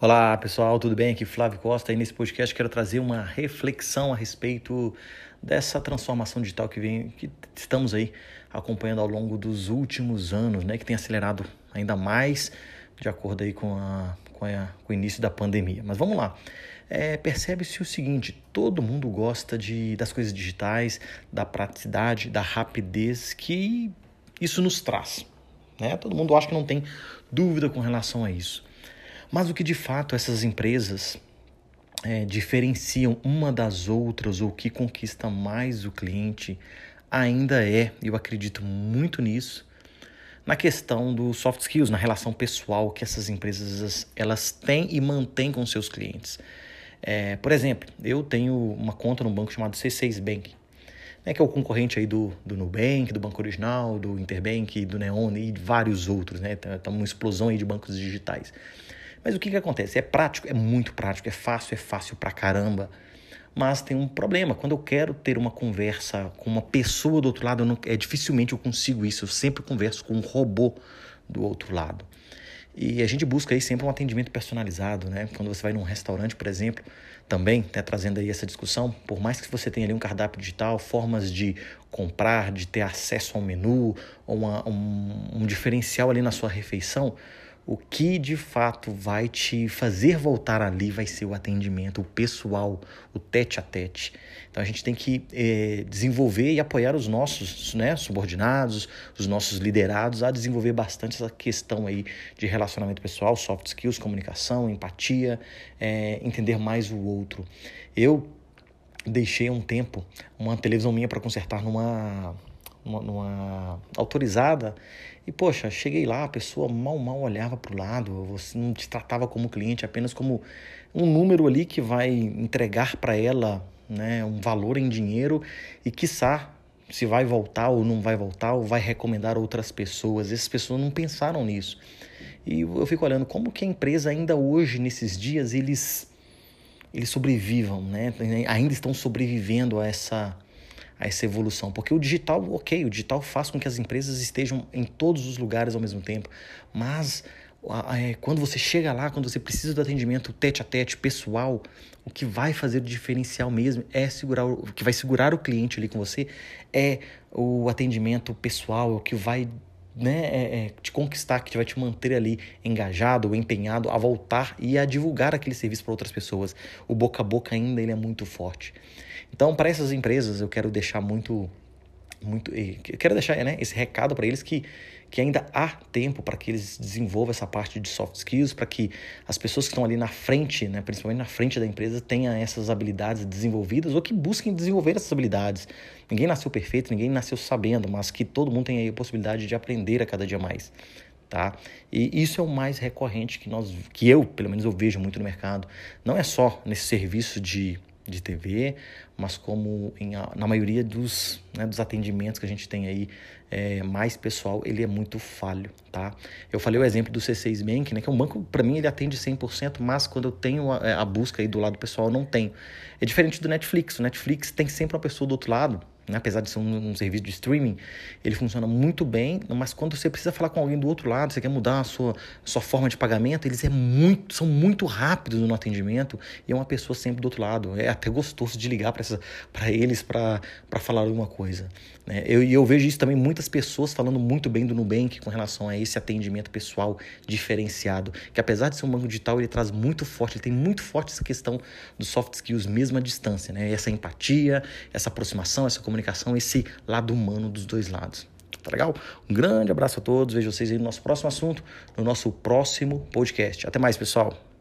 Olá pessoal, tudo bem? Aqui Flávio Costa e nesse podcast quero trazer uma reflexão a respeito dessa transformação digital que, vem, que estamos aí acompanhando ao longo dos últimos anos, né, que tem acelerado ainda mais de acordo aí com, a, com, a, com o início da pandemia. Mas vamos lá. É, Percebe-se o seguinte: todo mundo gosta de, das coisas digitais, da praticidade, da rapidez que isso nos traz. Né? Todo mundo acha que não tem dúvida com relação a isso. Mas o que de fato essas empresas é, diferenciam uma das outras ou que conquista mais o cliente ainda é, eu acredito muito nisso, na questão do soft skills, na relação pessoal que essas empresas elas têm e mantêm com seus clientes. É, por exemplo, eu tenho uma conta no banco chamado C6 Bank, né, que é o concorrente aí do, do Nubank, do Banco Original, do Interbank, do Neon e vários outros. Né? Tá, tá uma explosão aí de bancos digitais. Mas o que, que acontece? É prático, é muito prático, é fácil, é fácil pra caramba. Mas tem um problema. Quando eu quero ter uma conversa com uma pessoa do outro lado, eu não, é dificilmente eu consigo isso. Eu sempre converso com um robô do outro lado. E a gente busca aí sempre um atendimento personalizado, né? Quando você vai num restaurante, por exemplo, também né, trazendo aí essa discussão, por mais que você tenha ali um cardápio digital, formas de comprar, de ter acesso ao menu, ou uma, um, um diferencial ali na sua refeição, o que de fato vai te fazer voltar ali vai ser o atendimento, o pessoal, o tete a tete. Então a gente tem que é, desenvolver e apoiar os nossos né, subordinados, os nossos liderados a desenvolver bastante essa questão aí de relacionamento pessoal, soft skills, comunicação, empatia, é, entender mais o outro. Eu deixei um tempo uma televisão minha para consertar numa numa, numa, autorizada e poxa, cheguei lá, a pessoa mal mal olhava para o lado, você não te tratava como cliente, apenas como um número ali que vai entregar para ela, né, um valor em dinheiro e quiçá se vai voltar ou não vai voltar ou vai recomendar outras pessoas. Essas pessoas não pensaram nisso. E eu fico olhando como que a empresa ainda hoje nesses dias eles eles sobrevivam, né? Ainda estão sobrevivendo a essa a essa evolução. Porque o digital, ok, o digital faz com que as empresas estejam em todos os lugares ao mesmo tempo, mas é, quando você chega lá, quando você precisa do atendimento tete a tete, pessoal, o que vai fazer o diferencial mesmo é segurar, o que vai segurar o cliente ali com você é o atendimento pessoal, é o que vai né, é, é, te conquistar, que vai te manter ali engajado, empenhado a voltar e a divulgar aquele serviço para outras pessoas. O boca a boca ainda ele é muito forte. Então, para essas empresas, eu quero deixar muito muito eu quero deixar né, esse recado para eles que, que ainda há tempo para que eles desenvolvam essa parte de soft skills, para que as pessoas que estão ali na frente, né, principalmente na frente da empresa, tenham essas habilidades desenvolvidas ou que busquem desenvolver essas habilidades. Ninguém nasceu perfeito, ninguém nasceu sabendo, mas que todo mundo tem a possibilidade de aprender a cada dia mais. Tá? E isso é o mais recorrente que nós, que eu, pelo menos eu vejo muito no mercado. Não é só nesse serviço de de TV, mas como em, na maioria dos, né, dos atendimentos que a gente tem aí é, mais pessoal, ele é muito falho, tá? Eu falei o exemplo do C6 Bank, né, que é um banco, para mim, ele atende 100%, mas quando eu tenho a, a busca aí do lado pessoal, não tenho. É diferente do Netflix, o Netflix tem sempre uma pessoa do outro lado? Apesar de ser um, um, serviço de streaming, ele funciona muito bem, mas quando você precisa falar com alguém do outro lado, você quer mudar a sua, sua forma de pagamento, eles é muito, são muito rápidos no atendimento e é uma pessoa sempre do outro lado. É até gostoso de ligar para eles para falar alguma coisa. Né? Eu, e eu vejo isso também, muitas pessoas falando muito bem do Nubank com relação a esse atendimento pessoal diferenciado, que apesar de ser um banco digital, ele traz muito forte, ele tem muito forte essa questão dos soft skills, mesmo à distância, né? essa empatia, essa aproximação, essa comunicação, esse lado humano dos dois lados. Tá legal? Um grande abraço a todos, vejo vocês aí no nosso próximo assunto, no nosso próximo podcast. Até mais, pessoal!